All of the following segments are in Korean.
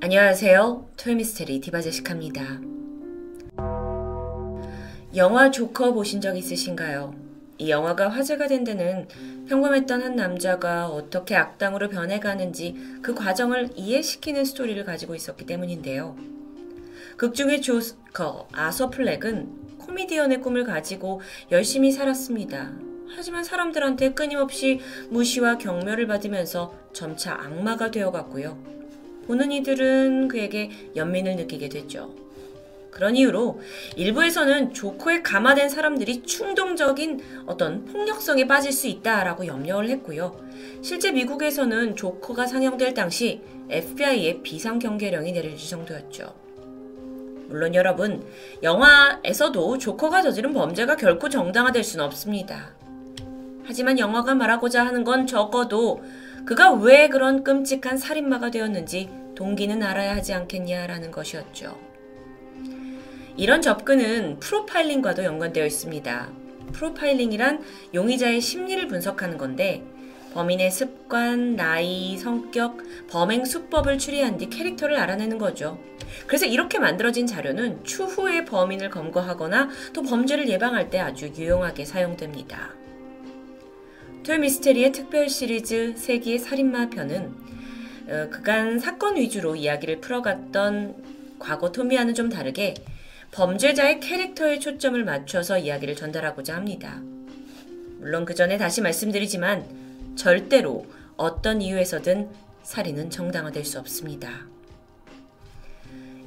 안녕하세요. 토요미스테리 디바제시카입니다. 영화 조커 보신 적 있으신가요? 이 영화가 화제가 된 데는 평범했던 한 남자가 어떻게 악당으로 변해가는지 그 과정을 이해시키는 스토리를 가지고 있었기 때문인데요. 극중의 조커 아서 플렉은 코미디언의 꿈을 가지고 열심히 살았습니다. 하지만 사람들한테 끊임없이 무시와 경멸을 받으면서 점차 악마가 되어갔고요. 보는 이들은 그에게 연민을 느끼게 됐죠. 그런 이유로 일부에서는 조커에 감화된 사람들이 충동적인 어떤 폭력성에 빠질 수 있다라고 염려를 했고요. 실제 미국에서는 조커가 상영될 당시 FBI의 비상 경계령이 내려질 정도였죠. 물론 여러분, 영화에서도 조커가 저지른 범죄가 결코 정당화될 수는 없습니다. 하지만 영화가 말하고자 하는 건 적어도 그가 왜 그런 끔찍한 살인마가 되었는지 동기는 알아야 하지 않겠냐라는 것이었죠. 이런 접근은 프로파일링과도 연관되어 있습니다. 프로파일링이란 용의자의 심리를 분석하는 건데 범인의 습관, 나이, 성격, 범행 수법을 추리한 뒤 캐릭터를 알아내는 거죠. 그래서 이렇게 만들어진 자료는 추후에 범인을 검거하거나 또 범죄를 예방할 때 아주 유용하게 사용됩니다. 토요미스테리의 특별 시리즈 세기의 살인마 편은 어, 그간 사건 위주로 이야기를 풀어갔던 과거 토미와는 좀 다르게 범죄자의 캐릭터에 초점을 맞춰서 이야기를 전달하고자 합니다. 물론 그 전에 다시 말씀드리지만 절대로 어떤 이유에서든 살인은 정당화될 수 없습니다.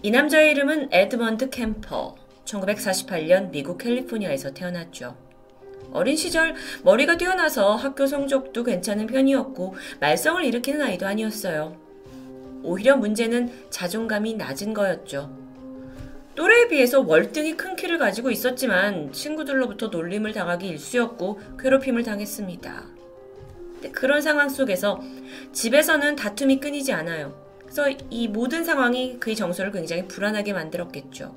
이 남자의 이름은 에드먼드 캠퍼. 1948년 미국 캘리포니아에서 태어났죠. 어린 시절 머리가 뛰어나서 학교 성적도 괜찮은 편이었고 말썽을 일으키는 아이도 아니었어요. 오히려 문제는 자존감이 낮은 거였죠. 또래에 비해서 월등히 큰 키를 가지고 있었지만 친구들로부터 놀림을 당하기 일쑤였고 괴롭힘을 당했습니다. 그런 상황 속에서 집에서는 다툼이 끊이지 않아요. 그래서 이 모든 상황이 그의 정서를 굉장히 불안하게 만들었겠죠.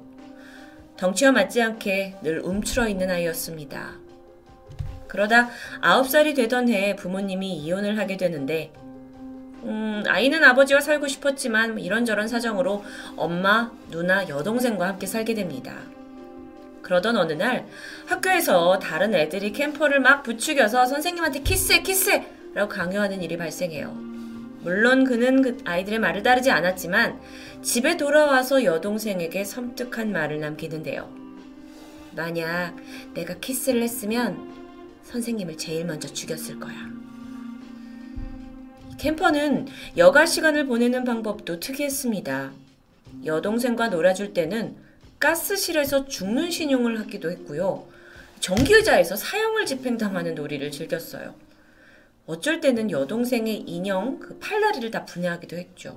덩치와 맞지 않게 늘 움츠러 있는 아이였습니다. 그러다 9살이 되던 해에 부모님이 이혼을 하게 되는데 음, 아이는 아버지와 살고 싶었지만 이런저런 사정으로 엄마, 누나, 여동생과 함께 살게 됩니다. 그러던 어느 날 학교에서 다른 애들이 캠퍼를 막 부추겨서 선생님한테 키스해, 키스해! 라고 강요하는 일이 발생해요. 물론 그는 그 아이들의 말을 따르지 않았지만 집에 돌아와서 여동생에게 섬뜩한 말을 남기는데요. 만약 내가 키스를 했으면 선생님을 제일 먼저 죽였을 거야. 캠퍼는 여가 시간을 보내는 방법도 특이했습니다. 여동생과 놀아줄 때는 가스실에서 죽는 신용을 하기도 했고요. 전기의자에서 사형을 집행당하는 놀이를 즐겼어요. 어쩔 때는 여동생의 인형, 그 팔다리를 다 분해하기도 했죠.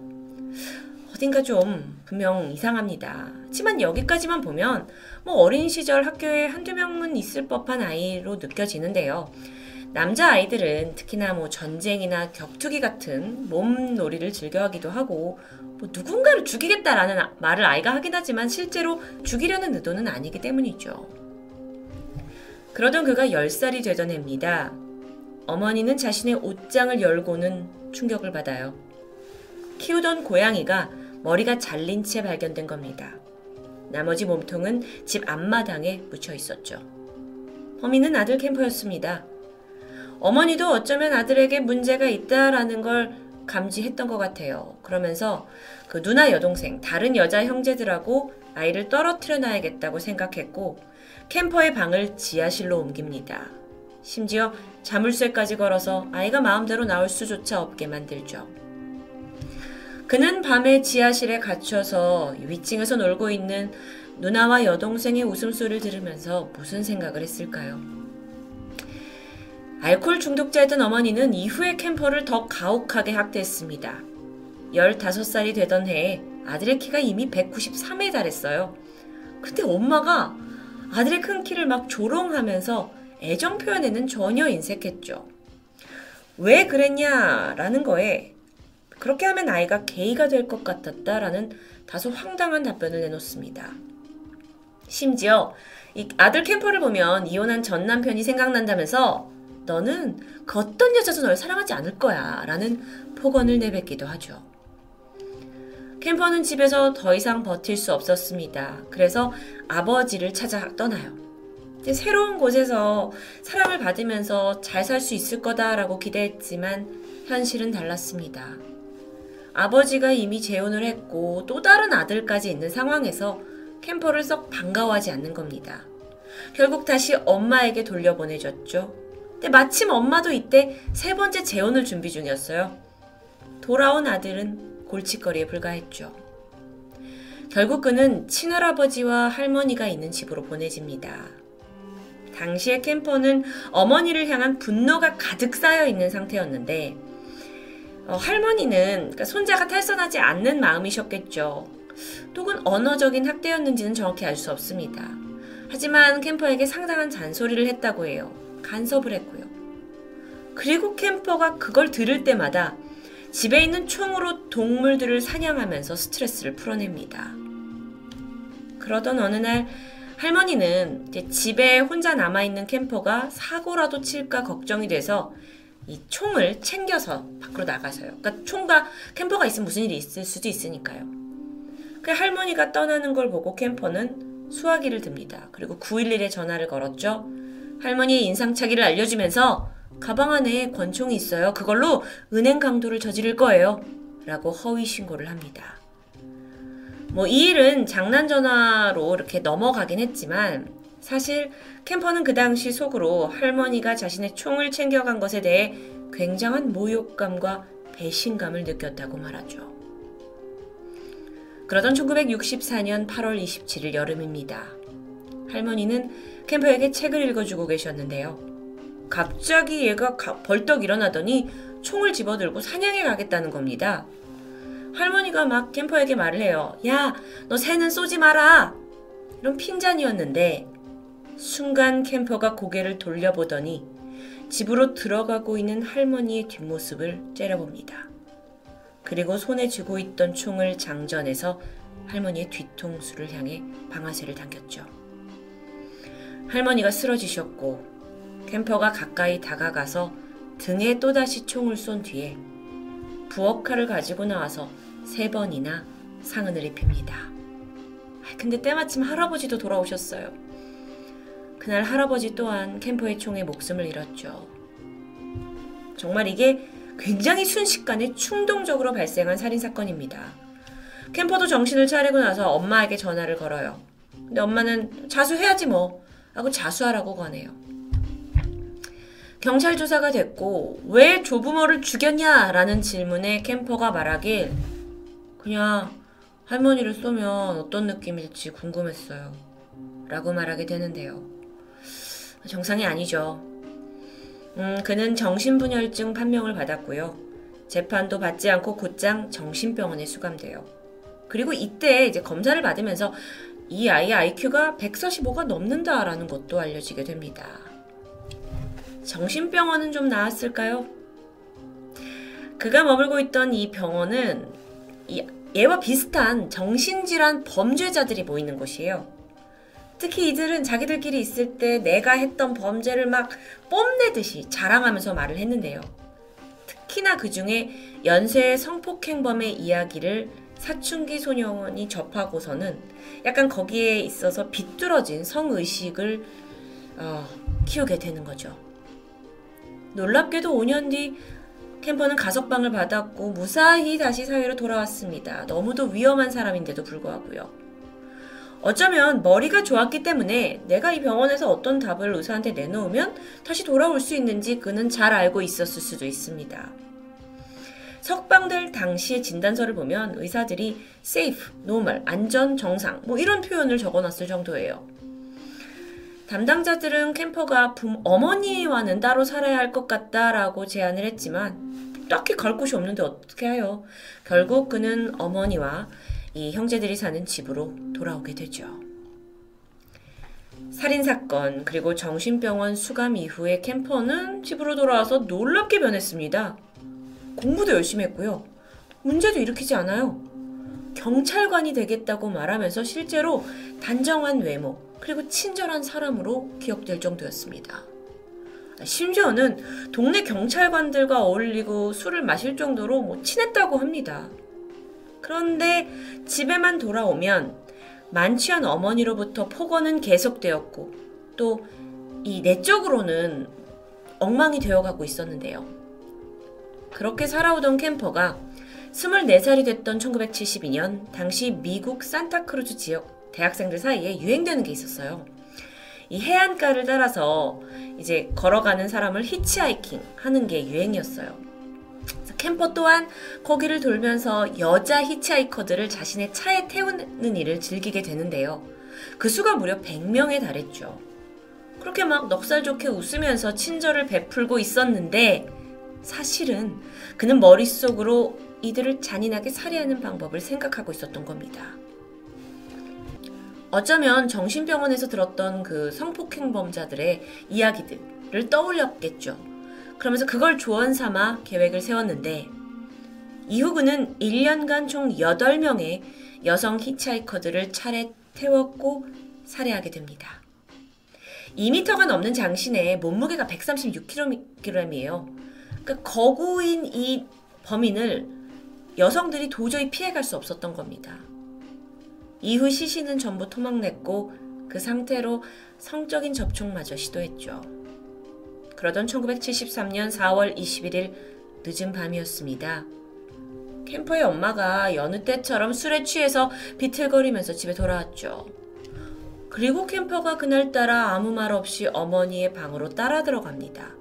어딘가 좀 분명 이상합니다. 하지만 여기까지만 보면 뭐 어린 시절 학교에 한두 명은 있을 법한 아이로 느껴지는데요. 남자 아이들은 특히나 뭐 전쟁이나 격투기 같은 몸놀이를 즐겨하기도 하고 뭐 누군가를 죽이겠다라는 말을 아이가 하긴 하지만 실제로 죽이려는 의도는 아니기 때문이죠. 그러던 그가 10살이 되던 해입니다. 어머니는 자신의 옷장을 열고는 충격을 받아요. 키우던 고양이가 머리가 잘린 채 발견된 겁니다. 나머지 몸통은 집 앞마당에 묻혀 있었죠. 범인은 아들 캠퍼였습니다. 어머니도 어쩌면 아들에게 문제가 있다라는 걸 감지했던 것 같아요. 그러면서 그 누나 여동생, 다른 여자 형제들하고 아이를 떨어뜨려 놔야겠다고 생각했고 캠퍼의 방을 지하실로 옮깁니다. 심지어 자물쇠까지 걸어서 아이가 마음대로 나올 수조차 없게 만들죠. 그는 밤에 지하실에 갇혀서 위층에서 놀고 있는 누나와 여동생의 웃음소리를 들으면서 무슨 생각을 했을까요? 알코올 중독자였던 어머니는 이후에 캠퍼를 더 가혹하게 학대했습니다. 15살이 되던 해에 아들의 키가 이미 193에 달했어요. 근데 엄마가 아들의 큰 키를 막 조롱하면서 애정 표현에는 전혀 인색했죠. 왜 그랬냐라는 거에 그렇게 하면 아이가 게이가 될 것 같았다라는 다소 황당한 답변을 내놓습니다. 심지어 이 아들 캠퍼를 보면 이혼한 전 남편이 생각난다면서 너는 그 어떤 여자도 널 사랑하지 않을 거야. 라는 폭언을 내뱉기도 하죠. 캠퍼는 집에서 더 이상 버틸 수 없었습니다. 그래서 아버지를 찾아 떠나요. 새로운 곳에서 사랑을 받으면서 잘 살 수 있을 거다라고 기대했지만 현실은 달랐습니다. 아버지가 이미 재혼을 했고 또 다른 아들까지 있는 상황에서 캠퍼를 썩 반가워하지 않는 겁니다. 결국 다시 엄마에게 돌려보내줬죠. 근데 마침 엄마도 이때 세 번째 재혼을 준비 중이었어요. 돌아온 아들은 골칫거리에 불과했죠. 결국 그는 친할아버지와 할머니가 있는 집으로 보내집니다. 당시의 캠퍼는 어머니를 향한 분노가 가득 쌓여 있는 상태였는데 어, 할머니는 그러니까 손자가 탈선하지 않는 마음이셨겠죠. 혹은 언어적인 학대였는지는 정확히 알 수 없습니다. 하지만 캠퍼에게 상당한 잔소리를 했다고 해요. 간섭을 했고요. 그리고 캠퍼가 그걸 들을 때마다 집에 있는 총으로 동물들을 사냥하면서 스트레스를 풀어냅니다. 그러던 어느 날 할머니는 집에 혼자 남아있는 캠퍼가 사고라도 칠까 걱정이 돼서 이 총을 챙겨서 밖으로 나가서요. 그러니까 총과 캠퍼가 있으면 무슨 일이 있을 수도 있으니까요. 그 할머니가 떠나는 걸 보고 캠퍼는 수화기를 듭니다. 그리고 911에 전화를 걸었죠. 할머니의 인상착의를 알려주면서 가방 안에 권총이 있어요. 그걸로 은행 강도를 저지를 거예요. 라고 허위 신고를 합니다. 뭐 이 일은 장난 전화로 이렇게 넘어가긴 했지만 사실 캠퍼는 그 당시 속으로 할머니가 자신의 총을 챙겨간 것에 대해 굉장한 모욕감과 배신감을 느꼈다고 말하죠. 그러던 1964년 8월 27일 여름입니다. 할머니는 캠퍼에게 책을 읽어주고 계셨는데요. 갑자기 얘가 벌떡 일어나더니 총을 집어들고 사냥에 가겠다는 겁니다. 할머니가 막 캠퍼에게 말을 해요. 야, 너 새는 쏘지 마라! 이런 핀잔이었는데 순간 캠퍼가 고개를 돌려보더니 집으로 들어가고 있는 할머니의 뒷모습을 째려봅니다. 그리고 손에 쥐고 있던 총을 장전해서 할머니의 뒤통수를 향해 방아쇠를 당겼죠. 할머니가 쓰러지셨고 캠퍼가 가까이 다가가서 등에 또다시 총을 쏜 뒤에 부엌칼을 가지고 나와서 세 번이나 상흔을 입힙니다. 근데 때마침 할아버지도 돌아오셨어요. 그날 할아버지 또한 캠퍼의 총에 목숨을 잃었죠. 정말 이게 굉장히 순식간에 충동적으로 발생한 살인사건입니다. 캠퍼도 정신을 차리고 나서 엄마에게 전화를 걸어요. 근데 엄마는 자수해야지 뭐 하고 자수하라고 권해요. 경찰 조사가 됐고 왜 조부모를 죽였냐라는 질문에 캠퍼가 말하길 그냥 할머니를 쏘면 어떤 느낌일지 궁금했어요. 라고 말하게 되는데요. 정상이 아니죠. 음, 그는 정신분열증 판명을 받았고요. 재판도 받지 않고 곧장 정신병원에 수감돼요. 그리고 이때 이제 검사를 받으면서 이 아이의 IQ가 145가 넘는다라는 것도 알려지게 됩니다. 정신병원은 좀 나았을까요? 그가 머물고 있던 이 병원은 이 얘와 비슷한 정신질환 범죄자들이 모이는 곳이에요. 특히 이들은 자기들끼리 있을 때 내가 했던 범죄를 막 뽐내듯이 자랑하면서 말을 했는데요. 특히나 그 중에 연쇄 성폭행범의 이야기를 사춘기 소년이 접하고서는 약간 거기에 있어서 비뚤어진 성의식을 어, 키우게 되는 거죠. 놀랍게도 5년 뒤 캠퍼는 가석방을 받았고 무사히 다시 사회로 돌아왔습니다. 너무도 위험한 사람인데도 불구하고요. 어쩌면 머리가 좋았기 때문에 내가 이 병원에서 어떤 답을 의사한테 내놓으면 다시 돌아올 수 있는지 그는 잘 알고 있었을 수도 있습니다. 석방될 당시의 진단서를 보면 의사들이 safe, normal, 안전, 정상 뭐 이런 표현을 적어놨을 정도예요. 담당자들은 캠퍼가 부, 어머니와는 따로 살아야 할 것 같다라고 제안을 했지만 딱히 갈 곳이 없는데 어떻게 해요? 결국 그는 어머니와 이 형제들이 사는 집으로 돌아오게 되죠. 살인사건 그리고 정신병원 수감 이후에 캠퍼는 집으로 돌아와서 놀랍게 변했습니다. 공부도 열심히 했고요. 문제도 일으키지 않아요. 경찰관이 되겠다고 말하면서 실제로 단정한 외모 그리고 친절한 사람으로 기억될 정도였습니다. 심지어는 동네 경찰관들과 어울리고 술을 마실 정도로 뭐 친했다고 합니다. 그런데 집에만 돌아오면 만취한 어머니로부터 폭언은 계속되었고 또 이 내적으로는 엉망이 되어가고 있었는데요. 그렇게 살아오던 캠퍼가 24살이 됐던 1972년 당시 미국 산타크루즈 지역 대학생들 사이에 유행되는 게 있었어요. 이 해안가를 따라서 이제 걸어가는 사람을 히치하이킹 하는 게 유행이었어요. 캠퍼 또한 거기를 돌면서 여자 히치하이커들을 자신의 차에 태우는 일을 즐기게 되는데요. 그 수가 무려 100명에 달했죠. 그렇게 막 넉살 좋게 웃으면서 친절을 베풀고 있었는데 사실은 그는 머릿속으로 이들을 잔인하게 살해하는 방법을 생각하고 있었던 겁니다. 어쩌면 정신병원에서 들었던 그 성폭행범자들의 이야기들을 떠올렸겠죠. 그러면서 그걸 조언 삼아 계획을 세웠는데 이후 그는 1년간 총 8명의 여성 히치하이커들을 차례 태웠고 살해하게 됩니다. 2m가 넘는 장신에 몸무게가 136kg이에요. 그러니까 거구인 이 범인을 여성들이 도저히 피해갈 수 없었던 겁니다. 이후 시신은 전부 토막냈고 그 상태로 성적인 접촉마저 시도했죠. 그러던 1973년 4월 21일 늦은 밤이었습니다. 캠퍼의 엄마가 여느 때처럼 술에 취해서 비틀거리면서 집에 돌아왔죠. 그리고 캠퍼가 그날따라 아무 말 없이 어머니의 방으로 따라 들어갑니다.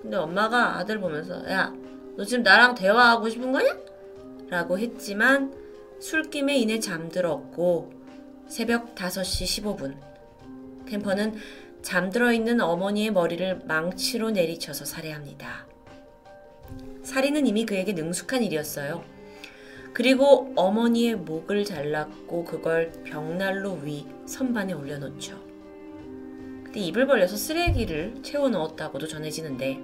근데 엄마가 아들 보면서 야, 너 지금 나랑 대화하고 싶은 거냐? 라고 했지만 술김에 인해 잠들었고 새벽 5시 15분 캠퍼는 잠들어 있는 어머니의 머리를 망치로 내리쳐서 살해합니다. 살인은 이미 그에게 능숙한 일이었어요. 그리고 어머니의 목을 잘랐고 그걸 벽난로 위 선반에 올려놓죠. 그때 입을 벌려서 쓰레기를 채워 넣었다고도 전해지는데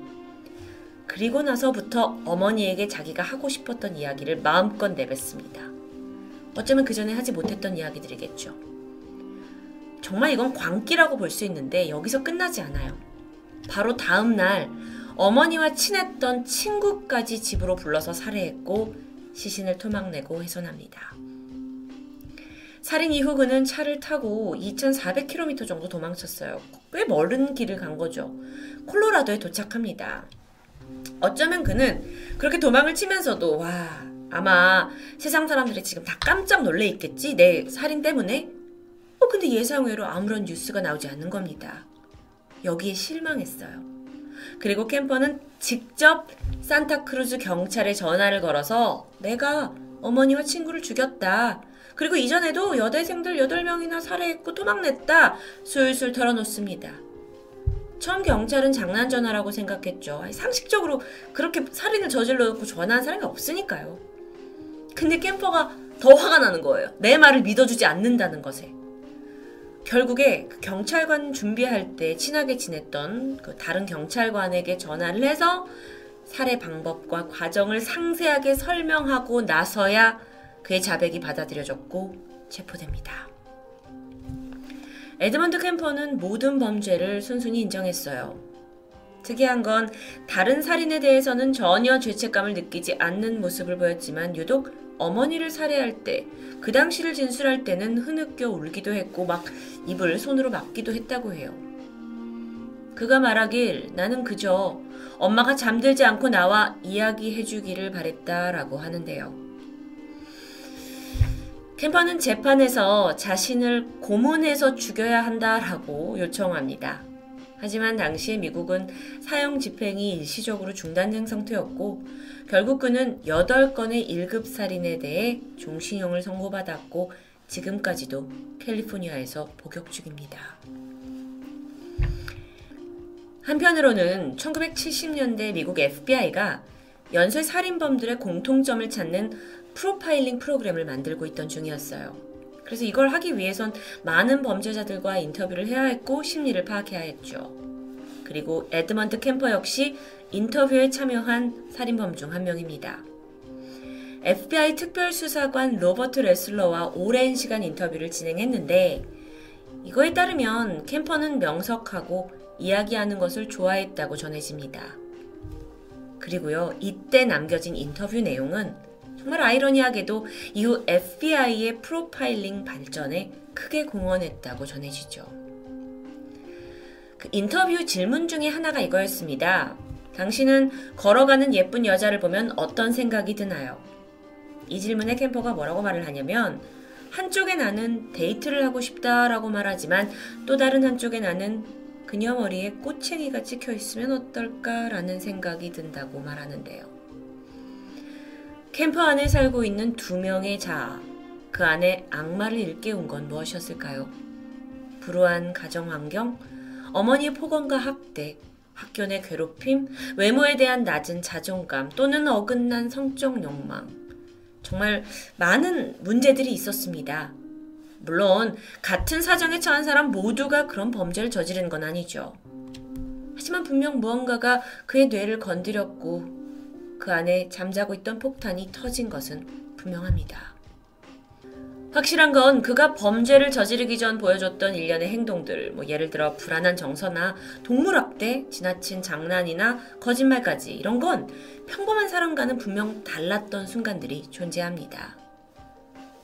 그리고 나서부터 어머니에게 자기가 하고 싶었던 이야기를 마음껏 내뱉습니다. 어쩌면 그 전에 하지 못했던 이야기들이겠죠. 정말 이건 광기라고 볼 수 있는데 여기서 끝나지 않아요. 바로 다음 날 어머니와 친했던 친구까지 집으로 불러서 살해했고 시신을 토막내고 훼손합니다. 살인 이후 그는 차를 타고 2,400km 정도 도망쳤어요. 꽤 멀은 길을 간 거죠. 콜로라도에 도착합니다. 어쩌면 그는 그렇게 도망을 치면서도 와 아마 세상 사람들이 지금 다 깜짝 놀래 있겠지 내 살인 때문에 어 근데 예상외로 아무런 뉴스가 나오지 않는 겁니다. 여기에 실망했어요. 그리고 캠퍼는 직접 산타크루즈 경찰에 전화를 걸어서 내가 어머니와 친구를 죽였다. 그리고 이전에도 여대생들 8명이나 살해했고 토막냈다. 술술 털어놓습니다. 처음 경찰은 장난 전화라고 생각했죠. 상식적으로 그렇게 살인을 저질러 놓고 전화한 사람이 없으니까요. 근데 캠퍼가 더 화가 나는 거예요. 내 말을 믿어주지 않는다는 것에. 결국에 그 경찰관 준비할 때 친하게 지냈던 그 다른 경찰관에게 전화를 해서 살해 방법과 과정을 상세하게 설명하고 나서야 그의 자백이 받아들여졌고 체포됩니다. 에드먼드 캠퍼는 모든 범죄를 순순히 인정했어요. 특이한 건 다른 살인에 대해서는 전혀 죄책감을 느끼지 않는 모습을 보였지만 유독 어머니를 살해할 때, 그 당시를 진술할 때는 흐느껴 울기도 했고 막 입을 손으로 막기도 했다고 해요. 그가 말하길 나는 그저 엄마가 잠들지 않고 나와 이야기해 주기를 바랬다라고 하는데요. 캠퍼는 재판에서 자신을 고문해서 죽여야 한다라고 요청합니다. 하지만 당시에 미국은 사형 집행이 일시적으로 중단된 상태였고 결국 그는 8건의 1급 살인에 대해 종신형을 선고받았고 지금까지도 캘리포니아에서 복역 중입니다. 한편으로는 1970년대 미국 FBI가 연쇄 살인범들의 공통점을 찾는 프로파일링 프로그램을 만들고 있던 중이었어요. 그래서 이걸 하기 위해선 많은 범죄자들과 인터뷰를 해야 했고 심리를 파악해야 했죠. 그리고 에드먼드 캠퍼 역시 인터뷰에 참여한 살인범 중 한 명입니다. FBI 특별수사관 로버트 레슬러와 오랜 시간 인터뷰를 진행했는데 이거에 따르면 캠퍼는 명석하고 이야기하는 것을 좋아했다고 전해집니다. 그리고요, 이때 남겨진 인터뷰 내용은 정말 아이러니하게도 이후 FBI의 프로파일링 발전에 크게 공헌했다고 전해지죠. 그 인터뷰 질문 중에 하나가 이거였습니다. 당신은 걸어가는 예쁜 여자를 보면 어떤 생각이 드나요? 이 질문에 캠퍼가 뭐라고 말을 하냐면 한쪽에 나는 데이트를 하고 싶다라고 말하지만 또 다른 한쪽에 나는 그녀 머리에 꽃챙이가 찍혀 있으면 어떨까라는 생각이 든다고 말하는데요. 캠퍼 안에 살고 있는 두 명의 자아, 그 안에 악마를 일깨운 건 무엇이었을까요? 불우한 가정 환경, 어머니의 폭언과 학대, 학교 내 괴롭힘, 외모에 대한 낮은 자존감 또는 어긋난 성적 욕망. 정말 많은 문제들이 있었습니다. 물론 같은 사정에 처한 사람 모두가 그런 범죄를 저지른 건 아니죠. 하지만 분명 무언가가 그의 뇌를 건드렸고 그 안에 잠자고 있던 폭탄이 터진 것은 분명합니다. 확실한 건 그가 범죄를 저지르기 전 보여줬던 일련의 행동들, 뭐 예를 들어 불안한 정서나 동물학대, 지나친 장난이나 거짓말까지 이런 건 평범한 사람과는 분명 달랐던 순간들이 존재합니다.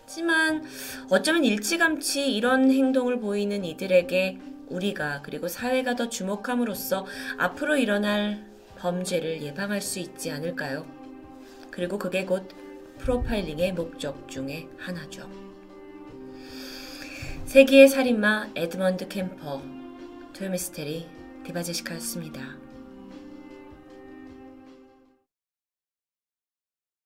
하지만 어쩌면 일찌감치 이런 행동을 보이는 이들에게 우리가 그리고 사회가 더 주목함으로써 앞으로 일어날 범죄를 예방할 수 있지 않을까요? 그리고 그게 곧 프로파일링의 목적 중의 하나죠. 세기의 살인마 에드먼드 캠퍼 토요미스테리 디바제시카였습니다.